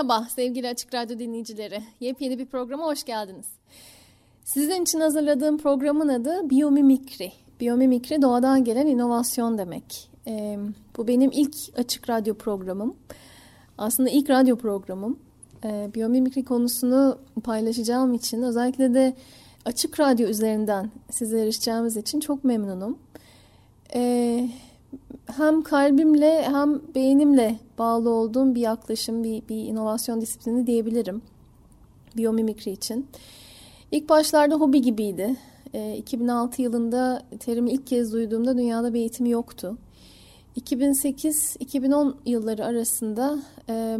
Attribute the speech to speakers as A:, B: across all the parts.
A: Merhaba sevgili Açık Radyo dinleyicileri. Yepyeni bir programa hoş geldiniz. Sizin için hazırladığım programın adı Biyomimikri. Biyomimikri doğadan gelen inovasyon demek. Ee, bu benim ilk Açık Radyo programım. Aslında ilk radyo programım. Ee, biyomimikri konusunu paylaşacağım için özellikle de Açık Radyo üzerinden size erişeceğimiz için çok memnunum. Ee, hem kalbimle hem beynimle bağlı olduğum bir yaklaşım, bir, bir inovasyon disiplini diyebilirim. Biyomimikri için. İlk başlarda hobi gibiydi. E, 2006 yılında terimi ilk kez duyduğumda dünyada bir eğitimi yoktu. 2008-2010 yılları arasında e,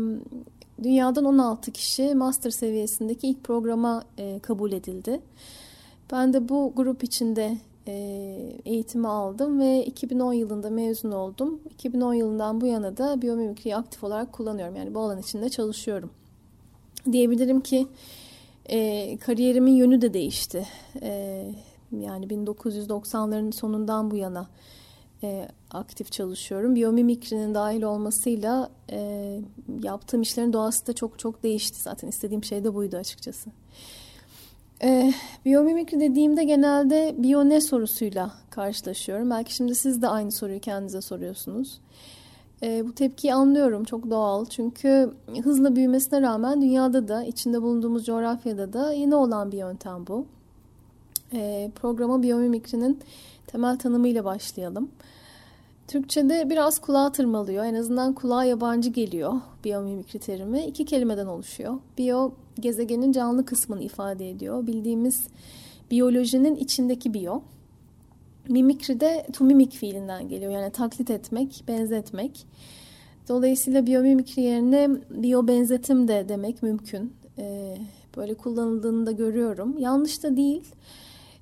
A: dünyadan 16 kişi master seviyesindeki ilk programa e, kabul edildi. Ben de bu grup içinde eğitimi aldım ve 2010 yılında mezun oldum. 2010 yılından bu yana da biyomimikriyi aktif olarak kullanıyorum. Yani bu alan içinde çalışıyorum. Diyebilirim ki e, kariyerimin yönü de değişti. E, yani 1990'ların sonundan bu yana e, aktif çalışıyorum. Biyomimikrinin dahil olmasıyla e, yaptığım işlerin doğası da çok çok değişti. Zaten istediğim şey de buydu açıkçası. E, biyomimikri dediğimde genelde biyo ne sorusuyla karşılaşıyorum. Belki şimdi siz de aynı soruyu kendinize soruyorsunuz. E, bu tepkiyi anlıyorum. Çok doğal. Çünkü hızla büyümesine rağmen dünyada da, içinde bulunduğumuz coğrafyada da yeni olan bir yöntem bu. E, programa biyomimikrinin temel tanımıyla başlayalım. Türkçe'de biraz kulağa tırmalıyor. En azından kulağa yabancı geliyor biyomimikri terimi. İki kelimeden oluşuyor. Biyo, gezegenin canlı kısmını ifade ediyor. Bildiğimiz biyolojinin içindeki biyo. Mimikri de to mimik fiilinden geliyor. Yani taklit etmek, benzetmek. Dolayısıyla biyomimikri yerine biyo benzetim de demek mümkün. Ee, böyle kullanıldığını da görüyorum. Yanlış da değil.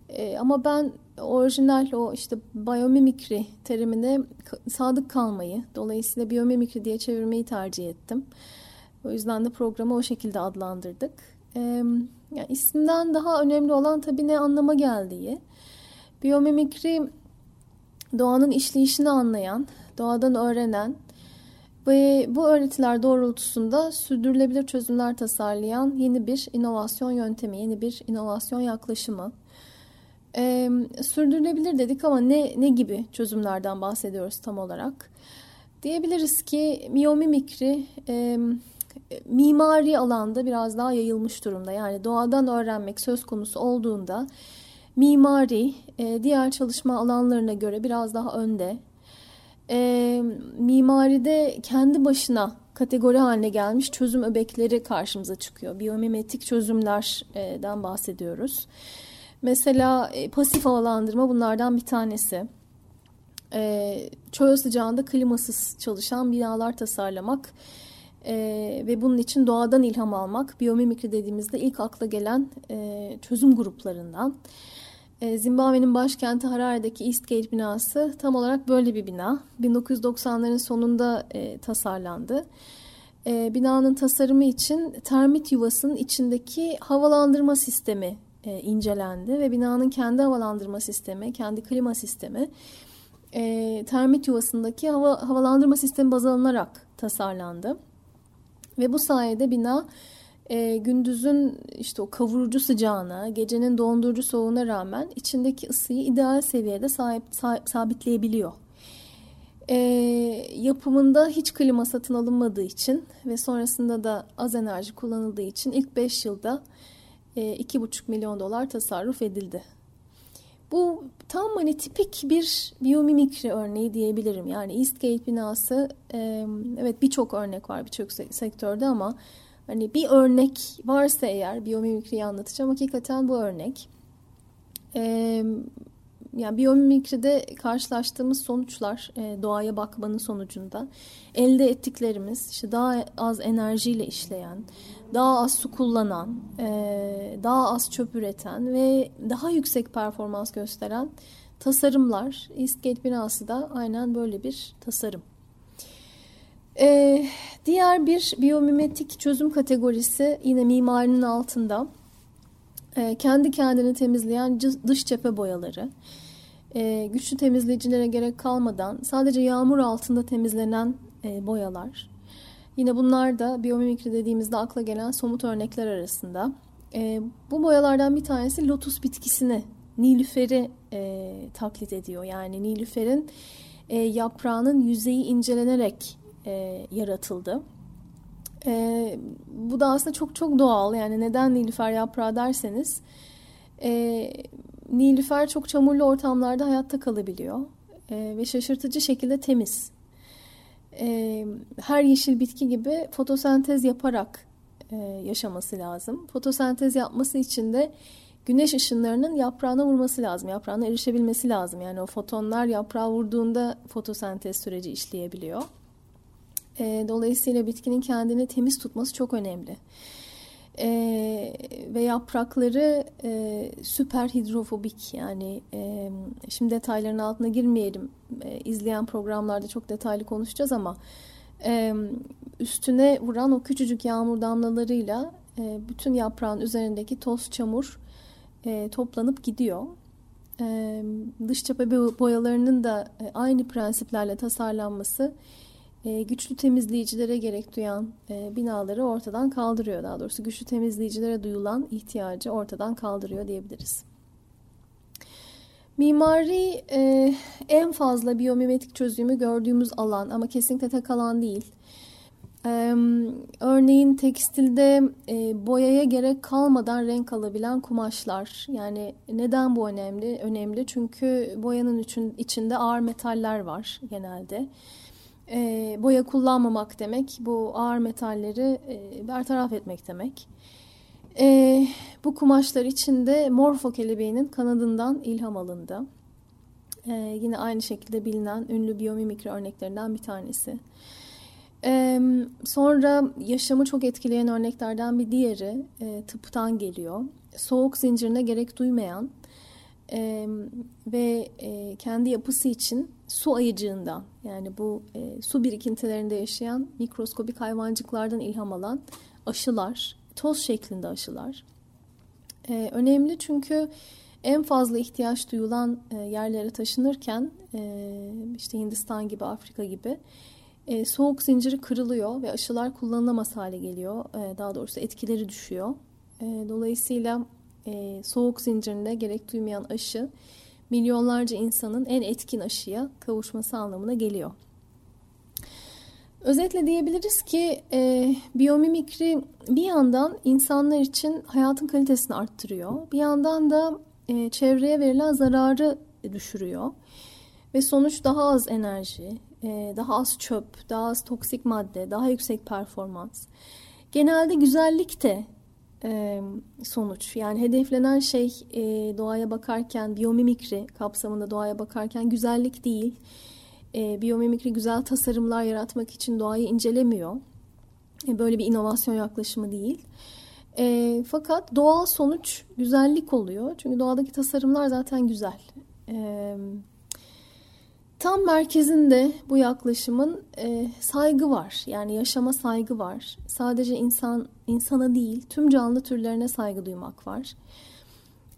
A: Ee, ama ben orijinal o işte biyomimikri terimine sadık kalmayı, dolayısıyla biyomimikri diye çevirmeyi tercih ettim. O yüzden de programı o şekilde adlandırdık. Ee, yani isimden daha önemli olan tabii ne anlama geldiği. Biyomimikri doğanın işleyişini anlayan, doğadan öğrenen ve bu öğretiler doğrultusunda sürdürülebilir çözümler tasarlayan yeni bir inovasyon yöntemi, yeni bir inovasyon yaklaşımı. Ee, sürdürülebilir dedik ama ne ne gibi çözümlerden bahsediyoruz tam olarak? Diyebiliriz ki miyomimikri e, mimari alanda biraz daha yayılmış durumda. Yani doğadan öğrenmek söz konusu olduğunda mimari e, diğer çalışma alanlarına göre biraz daha önde. E, mimaride kendi başına kategori haline gelmiş çözüm öbekleri karşımıza çıkıyor. Biyomimetik çözümlerden bahsediyoruz. Mesela e, pasif havalandırma bunlardan bir tanesi. E, çöl sıcağında klimasız çalışan binalar tasarlamak e, ve bunun için doğadan ilham almak biyomimikri dediğimizde ilk akla gelen e, çözüm gruplarından. E, Zimbabwe'nin başkenti Harare'deki Eastgate binası tam olarak böyle bir bina. 1990'ların sonunda e, tasarlandı. E, binanın tasarımı için termit yuvasının içindeki havalandırma sistemi e, incelendi ve binanın kendi havalandırma sistemi, kendi klima sistemi e, termit yuvasındaki hava, havalandırma sistemi baz alınarak tasarlandı. Ve bu sayede bina e, gündüzün işte o kavurucu sıcağına, gecenin dondurucu soğuğuna rağmen içindeki ısıyı ideal seviyede sahip, sahip sabitleyebiliyor. E, yapımında hiç klima satın alınmadığı için ve sonrasında da az enerji kullanıldığı için ilk 5 yılda 2,5 milyon dolar tasarruf edildi. Bu tam hani tipik bir biyomimikri örneği diyebilirim. Yani Eastgate binası e, evet birçok örnek var birçok sektörde ama hani bir örnek varsa eğer biyomimikriyi anlatacağım hakikaten bu örnek. E, yani biyomimikride karşılaştığımız sonuçlar e, doğaya bakmanın sonucunda elde ettiklerimiz işte daha az enerjiyle işleyen, daha az su kullanan, e, daha az çöp üreten ve daha yüksek performans gösteren tasarımlar. Eastgate binası da aynen böyle bir tasarım. Ee, diğer bir biyomimetik çözüm kategorisi yine mimarinin altında. Ee, kendi kendini temizleyen dış cephe boyaları. Ee, güçlü temizleyicilere gerek kalmadan sadece yağmur altında temizlenen e, boyalar. Yine bunlar da biyomimikri dediğimizde akla gelen somut örnekler arasında. Ee, bu boyalardan bir tanesi lotus bitkisini, nilüferi e, taklit ediyor. Yani nilüferin e, yaprağının yüzeyi incelenerek e, yaratıldı. E, bu da aslında çok çok doğal. Yani neden nilüfer yaprağı derseniz e, nilüfer çok çamurlu ortamlarda hayatta kalabiliyor e, ve şaşırtıcı şekilde temiz. E, her yeşil bitki gibi fotosentez yaparak e, yaşaması lazım. Fotosentez yapması için de güneş ışınlarının yaprağına vurması lazım. Yaprağına erişebilmesi lazım. Yani o fotonlar yaprağa vurduğunda fotosentez süreci işleyebiliyor. E, dolayısıyla bitkinin kendini temiz tutması çok önemli. E, ve yaprakları e, süper hidrofobik yani e, şimdi detayların altına girmeyelim. E, izleyen programlarda çok detaylı konuşacağız ama e, üstüne vuran o küçücük yağmur damlalarıyla e, bütün yaprağın üzerindeki toz çamur e, toplanıp gidiyor. E, dış cephe boyalarının da e, aynı prensiplerle tasarlanması güçlü temizleyicilere gerek duyan e, binaları ortadan kaldırıyor. Daha doğrusu güçlü temizleyicilere duyulan ihtiyacı ortadan kaldırıyor diyebiliriz. Mimari e, en fazla biyomimetik çözümü gördüğümüz alan ama kesinlikle tek alan değil. E, örneğin tekstilde e, boyaya gerek kalmadan renk alabilen kumaşlar. Yani neden bu önemli? Önemli çünkü boyanın için, içinde ağır metaller var genelde boya kullanmamak demek bu ağır metalleri e, bertaraf etmek demek. E, bu kumaşlar içinde morfo kelebeğinin kanadından ilham alındı. E, yine aynı şekilde bilinen ünlü biyomimikri örneklerinden bir tanesi. E, sonra yaşamı çok etkileyen örneklerden bir diğeri e, tıptan geliyor. Soğuk zincirine gerek duymayan e, ve e, kendi yapısı için su ayıcığından yani bu e, su birikintilerinde yaşayan mikroskobik hayvancıklardan ilham alan aşılar, toz şeklinde aşılar. E, önemli çünkü en fazla ihtiyaç duyulan e, yerlere taşınırken e, işte Hindistan gibi, Afrika gibi e, soğuk zinciri kırılıyor ve aşılar kullanılamaz hale geliyor. E, daha doğrusu etkileri düşüyor. E, dolayısıyla e, soğuk zincirinde gerek duymayan aşı milyonlarca insanın en etkin aşıya kavuşması anlamına geliyor. Özetle diyebiliriz ki e, biyomimikri bir yandan insanlar için hayatın kalitesini arttırıyor. Bir yandan da e, çevreye verilen zararı düşürüyor. Ve sonuç daha az enerji, e, daha az çöp, daha az toksik madde, daha yüksek performans. Genelde güzellik de e, sonuç. Yani hedeflenen şey e, doğaya bakarken biyomimikri kapsamında doğaya bakarken güzellik değil. E, biyomimikri güzel tasarımlar yaratmak için doğayı incelemiyor. E, böyle bir inovasyon yaklaşımı değil. E, fakat doğal sonuç güzellik oluyor. Çünkü doğadaki tasarımlar zaten güzel. Evet Tam merkezinde bu yaklaşımın e, saygı var. Yani yaşama saygı var. Sadece insan insana değil, tüm canlı türlerine saygı duymak var.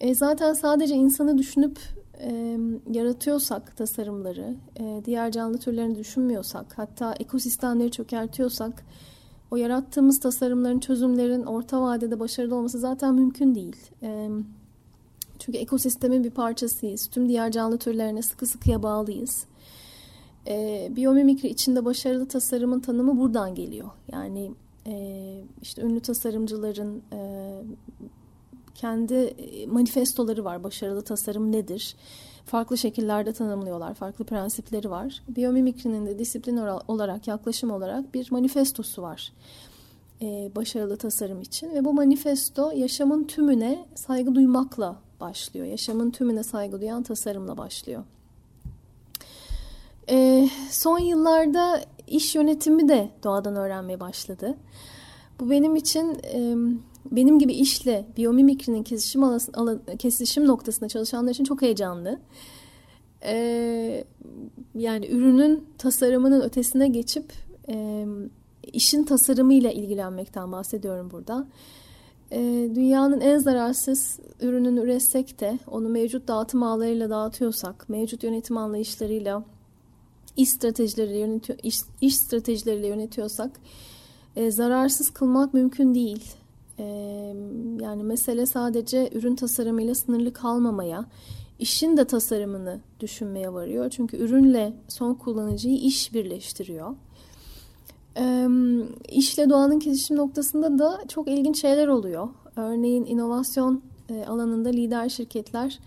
A: E, zaten sadece insanı düşünüp e, yaratıyorsak tasarımları, e, diğer canlı türlerini düşünmüyorsak, hatta ekosistemleri çökertiyorsak, o yarattığımız tasarımların, çözümlerin orta vadede başarılı olması zaten mümkün değil. E, çünkü ekosistemin bir parçasıyız. Tüm diğer canlı türlerine sıkı sıkıya bağlıyız. E, biyomimikri içinde başarılı tasarımın tanımı buradan geliyor. Yani işte ünlü tasarımcıların e, kendi manifestoları var. Başarılı tasarım nedir? Farklı şekillerde tanımlıyorlar. Farklı prensipleri var. Biyomimikrinin de disiplin olarak, yaklaşım olarak bir manifestosu var. Ee, başarılı tasarım için. Ve bu manifesto yaşamın tümüne saygı duymakla başlıyor. Yaşamın tümüne saygı duyan tasarımla başlıyor. E, son yıllarda iş yönetimi de doğadan öğrenmeye başladı. Bu benim için benim gibi işle biyomimikrinin kesişim, kesişim noktasında çalışanlar için çok heyecanlı. Yani ürünün tasarımının ötesine geçip işin tasarımıyla ilgilenmekten bahsediyorum burada. Dünyanın en zararsız ürününü üretsek de onu mevcut dağıtım ağlarıyla dağıtıyorsak, mevcut yönetim anlayışlarıyla, iş stratejileriyle, yönetiyor, iş, iş stratejileriyle yönetiyorsak e, zararsız kılmak mümkün değil. E, yani mesele sadece ürün tasarımıyla sınırlı kalmamaya, işin de tasarımını düşünmeye varıyor. Çünkü ürünle son kullanıcıyı iş birleştiriyor. E, işle doğanın kesişim noktasında da çok ilginç şeyler oluyor. Örneğin inovasyon e, alanında lider şirketler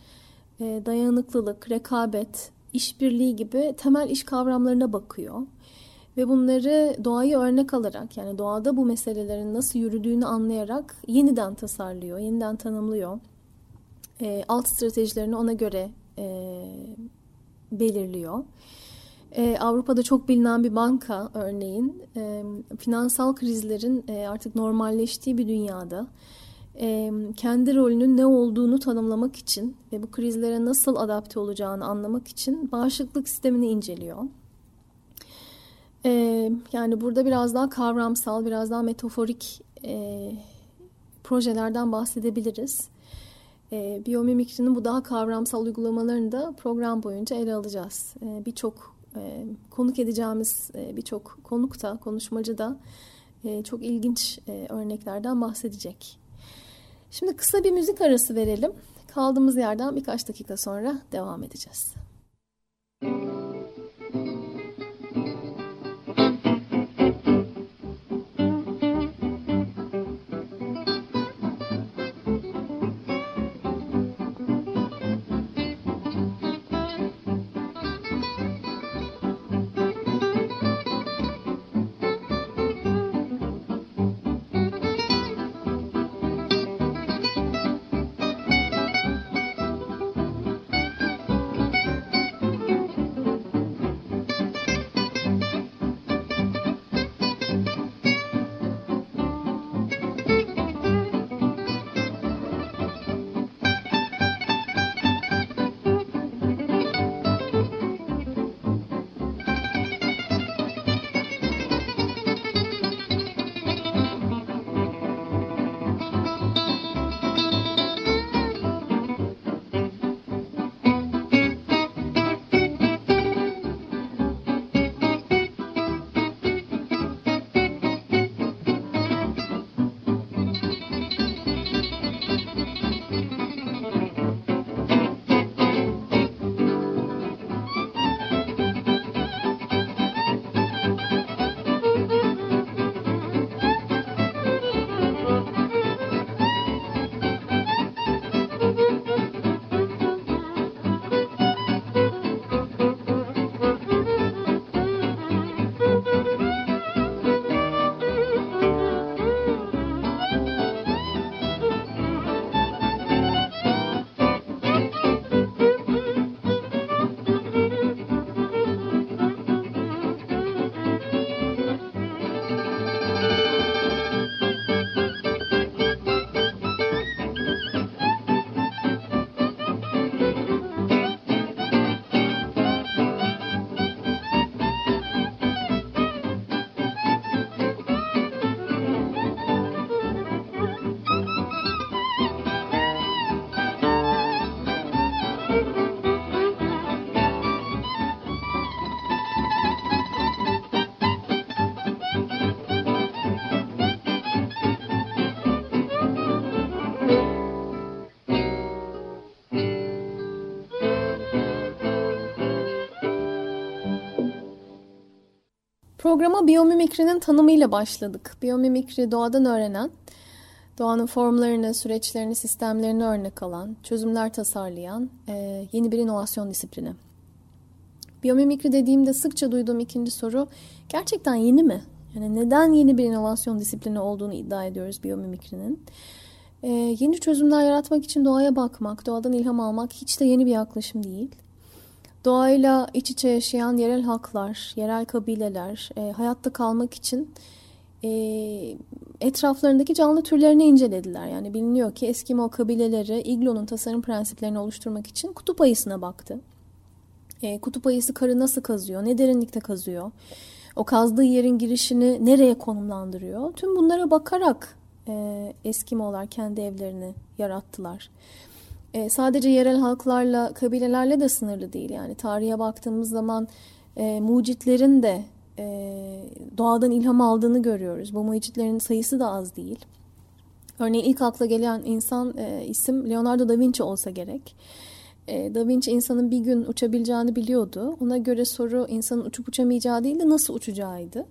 A: e, dayanıklılık, rekabet, işbirliği gibi temel iş kavramlarına bakıyor. Ve bunları doğayı örnek alarak yani doğada bu meselelerin nasıl yürüdüğünü anlayarak yeniden tasarlıyor, yeniden tanımlıyor. E, alt stratejilerini ona göre e, belirliyor. E, Avrupa'da çok bilinen bir banka örneğin e, finansal krizlerin e, artık normalleştiği bir dünyada kendi rolünün ne olduğunu tanımlamak için ve bu krizlere nasıl adapte olacağını anlamak için bağışıklık sistemini inceliyor. Yani burada biraz daha kavramsal, biraz daha metaforik e, projelerden bahsedebiliriz. E, biyomimikrinin bu daha kavramsal uygulamalarını da program boyunca ele alacağız. E, birçok konuk edeceğimiz birçok konuk da, konuşmacı da çok ilginç örneklerden bahsedecek. Şimdi kısa bir müzik arası verelim. Kaldığımız yerden birkaç dakika sonra devam edeceğiz. Programa biyomimikrinin tanımıyla başladık. Biyomimikri doğadan öğrenen, doğanın formlarını, süreçlerini, sistemlerini örnek alan, çözümler tasarlayan e, yeni bir inovasyon disiplini. Biyomimikri dediğimde sıkça duyduğum ikinci soru gerçekten yeni mi? Yani neden yeni bir inovasyon disiplini olduğunu iddia ediyoruz biyomimikrinin? Ee, yeni çözümler yaratmak için doğaya bakmak, doğadan ilham almak hiç de yeni bir yaklaşım değil. Doğayla iç içe yaşayan yerel halklar, yerel kabileler e, hayatta kalmak için e, etraflarındaki canlı türlerini incelediler. Yani biliniyor ki Eskimo kabileleri iglo'nun tasarım prensiplerini oluşturmak için kutup ayısına baktı. E, kutup ayısı karı nasıl kazıyor, ne derinlikte kazıyor, o kazdığı yerin girişini nereye konumlandırıyor. Tüm bunlara bakarak e, Eskimolar kendi evlerini yarattılar. E, sadece yerel halklarla, kabilelerle de sınırlı değil. Yani tarihe baktığımız zaman e, mucitlerin de e, doğadan ilham aldığını görüyoruz. Bu mucitlerin sayısı da az değil. Örneğin ilk akla gelen insan e, isim Leonardo da Vinci olsa gerek. E, da Vinci insanın bir gün uçabileceğini biliyordu. Ona göre soru insanın uçup uçamayacağı değil de nasıl uçacağıydı.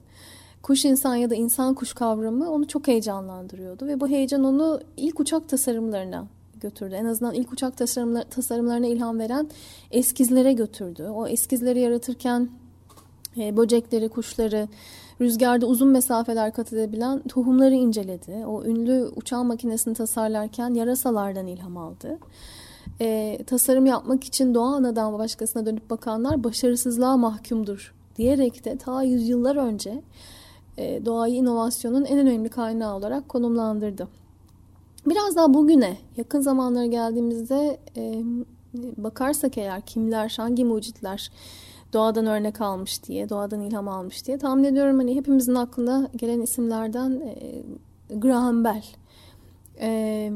A: Kuş insan ya da insan kuş kavramı onu çok heyecanlandırıyordu ve bu heyecan onu ilk uçak tasarımlarına götürdü. En azından ilk uçak tasarımlar, tasarımlarına ilham veren eskizlere götürdü. O eskizleri yaratırken e, böcekleri, kuşları, rüzgarda uzun mesafeler kat edebilen tohumları inceledi. O ünlü uçağın makinesini tasarlarken yarasalardan ilham aldı. E, tasarım yapmak için doğa anadan başkasına dönüp bakanlar başarısızlığa mahkumdur diyerek de ta yüzyıllar önce e, doğayı inovasyonun en önemli kaynağı olarak konumlandırdı. Biraz daha bugüne yakın zamanlara geldiğimizde e, bakarsak eğer kimler, hangi mucitler doğadan örnek almış diye, doğadan ilham almış diye tahmin ediyorum hani hepimizin aklına gelen isimlerden e, Graham Bell e,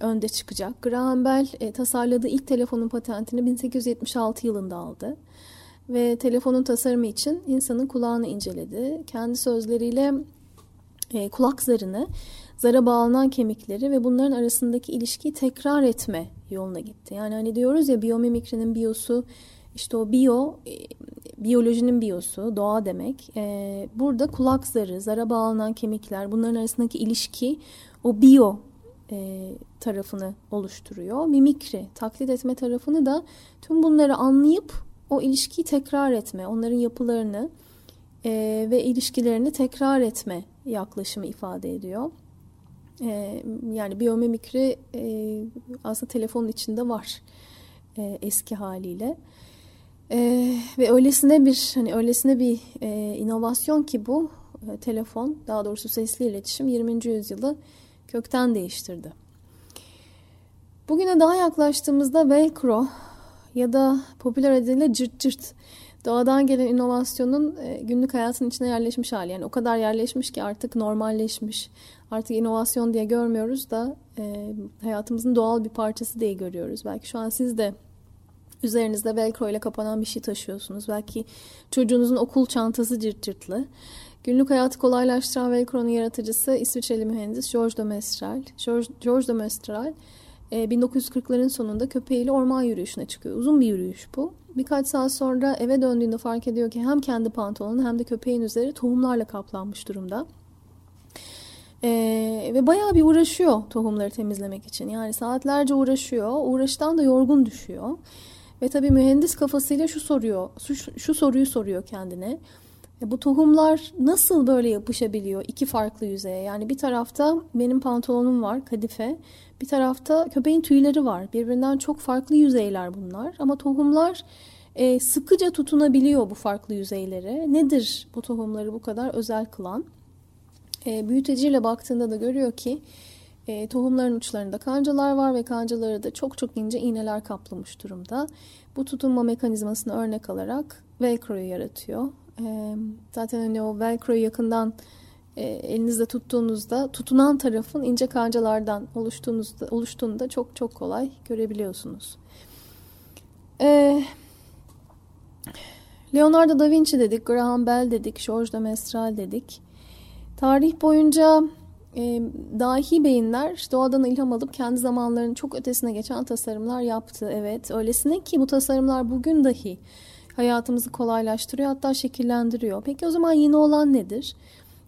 A: önde çıkacak. Graham Bell e, tasarladığı ilk telefonun patentini 1876 yılında aldı ve telefonun tasarımı için insanın kulağını inceledi. Kendi sözleriyle e, kulak zarını, zara bağlanan kemikleri ve bunların arasındaki ilişkiyi tekrar etme yoluna gitti. Yani hani diyoruz ya biyomimikrinin biyosu işte o biyo, e, biyolojinin biyosu, doğa demek. E, burada kulak zarı, zara bağlanan kemikler, bunların arasındaki ilişki o biyo e, tarafını oluşturuyor. Mimikri, taklit etme tarafını da tüm bunları anlayıp o ilişkiyi tekrar etme, onların yapılarını e, ve ilişkilerini tekrar etme yaklaşımı ifade ediyor. E, yani biyomimikri e, aslında telefonun içinde var e, eski haliyle. E, ve öylesine bir hani öylesine bir e, inovasyon ki bu e, telefon daha doğrusu sesli iletişim 20. yüzyılı kökten değiştirdi. Bugüne daha yaklaştığımızda Velcro ya da popüler adıyla cırt cırt doğadan gelen inovasyonun e, günlük hayatın içine yerleşmiş hali. Yani o kadar yerleşmiş ki artık normalleşmiş. Artık inovasyon diye görmüyoruz da e, hayatımızın doğal bir parçası diye görüyoruz. Belki şu an siz de üzerinizde velcro ile kapanan bir şey taşıyorsunuz. Belki çocuğunuzun okul çantası cırt cırtlı. Günlük hayatı kolaylaştıran velcro'nun yaratıcısı İsviçreli mühendis George de Mestral. George, George de Mestral 1940'ların e, sonunda köpeğiyle orman yürüyüşüne çıkıyor. Uzun bir yürüyüş bu. Birkaç saat sonra eve döndüğünde fark ediyor ki hem kendi pantolonu hem de köpeğin üzeri tohumlarla kaplanmış durumda. Ee, ve bayağı bir uğraşıyor tohumları temizlemek için. Yani saatlerce uğraşıyor. Uğraştan da yorgun düşüyor. Ve tabii mühendis kafasıyla şu soruyor, şu, şu soruyu soruyor kendine. E, bu tohumlar nasıl böyle yapışabiliyor iki farklı yüzeye? Yani bir tarafta benim pantolonum var, kadife. Bir tarafta köpeğin tüyleri var. Birbirinden çok farklı yüzeyler bunlar. Ama tohumlar e, sıkıca tutunabiliyor bu farklı yüzeylere. Nedir bu tohumları bu kadar özel kılan? E, büyüteciyle baktığında da görüyor ki e, tohumların uçlarında kancalar var ve kancaları da çok çok ince iğneler kaplamış durumda. Bu tutunma mekanizmasını örnek alarak Velcro'yu yaratıyor. Zaten hani o Velcro'yu yakından elinizde tuttuğunuzda tutunan tarafın ince kancalardan oluştuğunuzda, oluştuğunda çok çok kolay görebiliyorsunuz. Leonardo da Vinci dedik, Graham Bell dedik, George de Mestral dedik. Tarih boyunca e, dahi beyinler doğadan ilham alıp kendi zamanlarının çok ötesine geçen tasarımlar yaptı. Evet, öylesine ki bu tasarımlar bugün dahi hayatımızı kolaylaştırıyor hatta şekillendiriyor. Peki o zaman yeni olan nedir?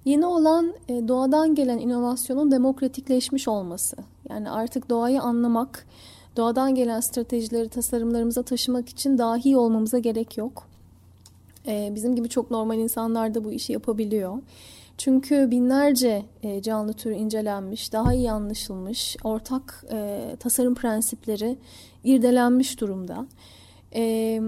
A: Yeni olan e, doğadan gelen inovasyonun demokratikleşmiş olması. Yani artık doğayı anlamak, doğadan gelen stratejileri tasarımlarımıza taşımak için dahi olmamıza gerek yok. E, bizim gibi çok normal insanlar da bu işi yapabiliyor. Çünkü binlerce e, canlı tür incelenmiş, daha iyi anlaşılmış, ortak tasarım prensipleri irdelenmiş durumda. E,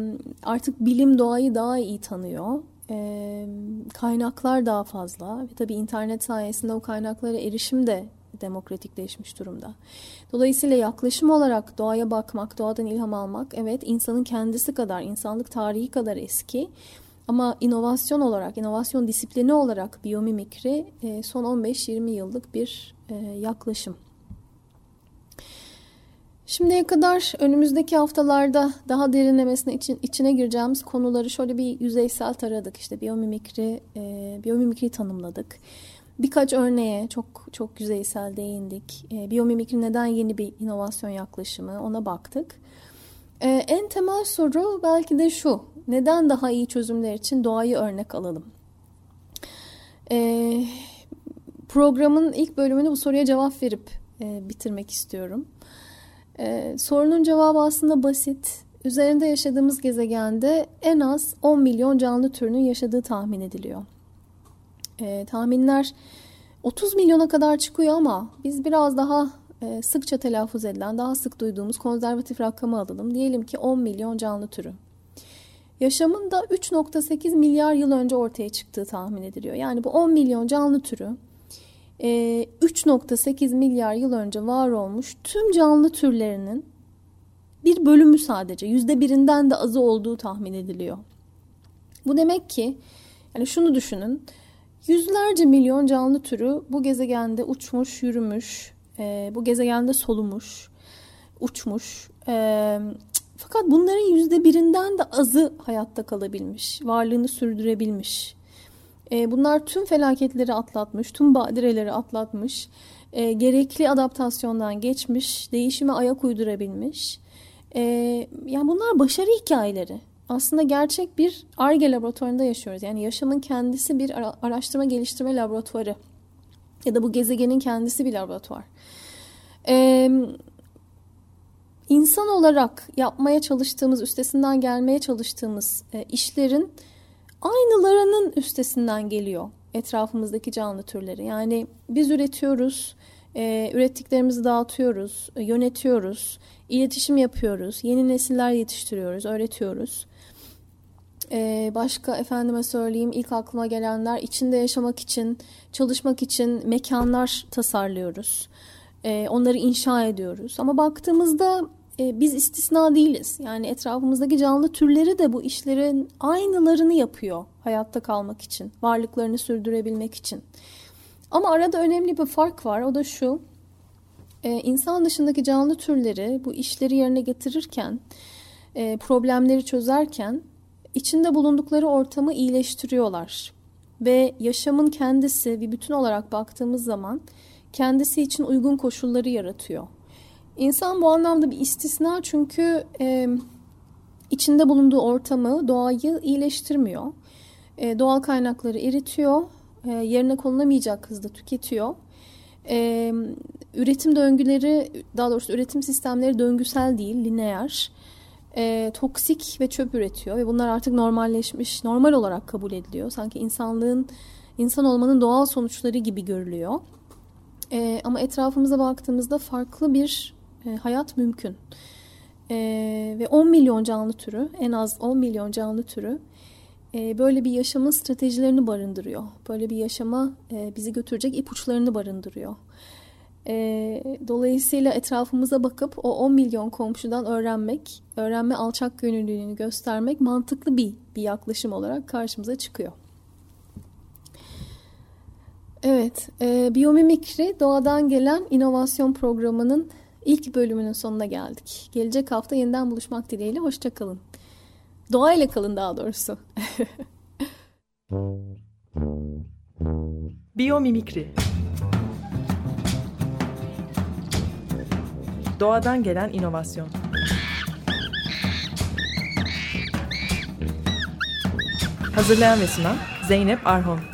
A: artık bilim doğayı daha iyi tanıyor. E, kaynaklar daha fazla ve tabii internet sayesinde o kaynaklara erişim de demokratikleşmiş durumda. Dolayısıyla yaklaşım olarak doğaya bakmak, doğadan ilham almak evet insanın kendisi kadar, insanlık tarihi kadar eski. Ama inovasyon olarak, inovasyon disiplini olarak biyomimikri son 15-20 yıllık bir yaklaşım. Şimdiye kadar önümüzdeki haftalarda daha derinlemesine için, içine gireceğimiz konuları şöyle bir yüzeysel taradık. İşte biyomimikri, e, biyomimikri tanımladık. Birkaç örneğe çok çok yüzeysel değindik. E, biyomimikri neden yeni bir inovasyon yaklaşımı ona baktık. E, en temel soru belki de şu. Neden daha iyi çözümler için doğayı örnek alalım? E, programın ilk bölümünü bu soruya cevap verip e, bitirmek istiyorum. E, sorunun cevabı aslında basit. Üzerinde yaşadığımız gezegende en az 10 milyon canlı türünün yaşadığı tahmin ediliyor. E, tahminler 30 milyona kadar çıkıyor ama biz biraz daha e, sıkça telaffuz edilen, daha sık duyduğumuz konservatif rakamı alalım. Diyelim ki 10 milyon canlı türü. Yaşamın da 3.8 milyar yıl önce ortaya çıktığı tahmin ediliyor. Yani bu 10 milyon canlı türü 3.8 e, milyar yıl önce var olmuş tüm canlı türlerinin bir bölümü sadece yüzde birinden de azı olduğu tahmin ediliyor. Bu demek ki yani şunu düşünün yüzlerce milyon canlı türü bu gezegende uçmuş, yürümüş, e, bu gezegende solumuş, uçmuş. E, fakat bunların yüzde birinden de azı hayatta kalabilmiş, varlığını sürdürebilmiş. E, bunlar tüm felaketleri atlatmış, tüm badireleri atlatmış, e, gerekli adaptasyondan geçmiş, değişime ayak uydurabilmiş. E, yani bunlar başarı hikayeleri. Aslında gerçek bir ARGE laboratuvarında yaşıyoruz. Yani yaşamın kendisi bir araştırma geliştirme laboratuvarı. Ya da bu gezegenin kendisi bir laboratuvar. Ee, insan olarak yapmaya çalıştığımız, üstesinden gelmeye çalıştığımız e, işlerin aynılarının üstesinden geliyor etrafımızdaki canlı türleri. Yani biz üretiyoruz, e, ürettiklerimizi dağıtıyoruz, e, yönetiyoruz, iletişim yapıyoruz, yeni nesiller yetiştiriyoruz, öğretiyoruz. E, başka efendime söyleyeyim ilk aklıma gelenler içinde yaşamak için, çalışmak için mekanlar tasarlıyoruz. E, onları inşa ediyoruz. Ama baktığımızda e, biz istisna değiliz. Yani etrafımızdaki canlı türleri de bu işlerin aynılarını yapıyor hayatta kalmak için, varlıklarını sürdürebilmek için. Ama arada önemli bir fark var. O da şu. E, insan dışındaki canlı türleri bu işleri yerine getirirken, e, problemleri çözerken içinde bulundukları ortamı iyileştiriyorlar. Ve yaşamın kendisi bir bütün olarak baktığımız zaman kendisi için uygun koşulları yaratıyor. İnsan bu anlamda bir istisna çünkü e, içinde bulunduğu ortamı, doğayı iyileştirmiyor. E, doğal kaynakları eritiyor, e, yerine konulamayacak hızda tüketiyor. E, üretim döngüleri, daha doğrusu üretim sistemleri döngüsel değil, lineer. E, toksik ve çöp üretiyor ve bunlar artık normalleşmiş, normal olarak kabul ediliyor. Sanki insanlığın, insan olmanın doğal sonuçları gibi görülüyor. E, ama etrafımıza baktığımızda farklı bir e, hayat mümkün. E, ve 10 milyon canlı türü, en az 10 milyon canlı türü e, böyle bir yaşamın stratejilerini barındırıyor. Böyle bir yaşama e, bizi götürecek ipuçlarını barındırıyor. E, dolayısıyla etrafımıza bakıp o 10 milyon komşudan öğrenmek, öğrenme alçak gönüllülüğünü göstermek mantıklı bir, bir yaklaşım olarak karşımıza çıkıyor. Evet, e, biyomimikri doğadan gelen inovasyon programının ilk bölümünün sonuna geldik. Gelecek hafta yeniden buluşmak dileğiyle hoşçakalın. Doğayla kalın daha doğrusu.
B: Biyomimikri Doğadan gelen inovasyon Hazırlayan ve sunan Zeynep Arhon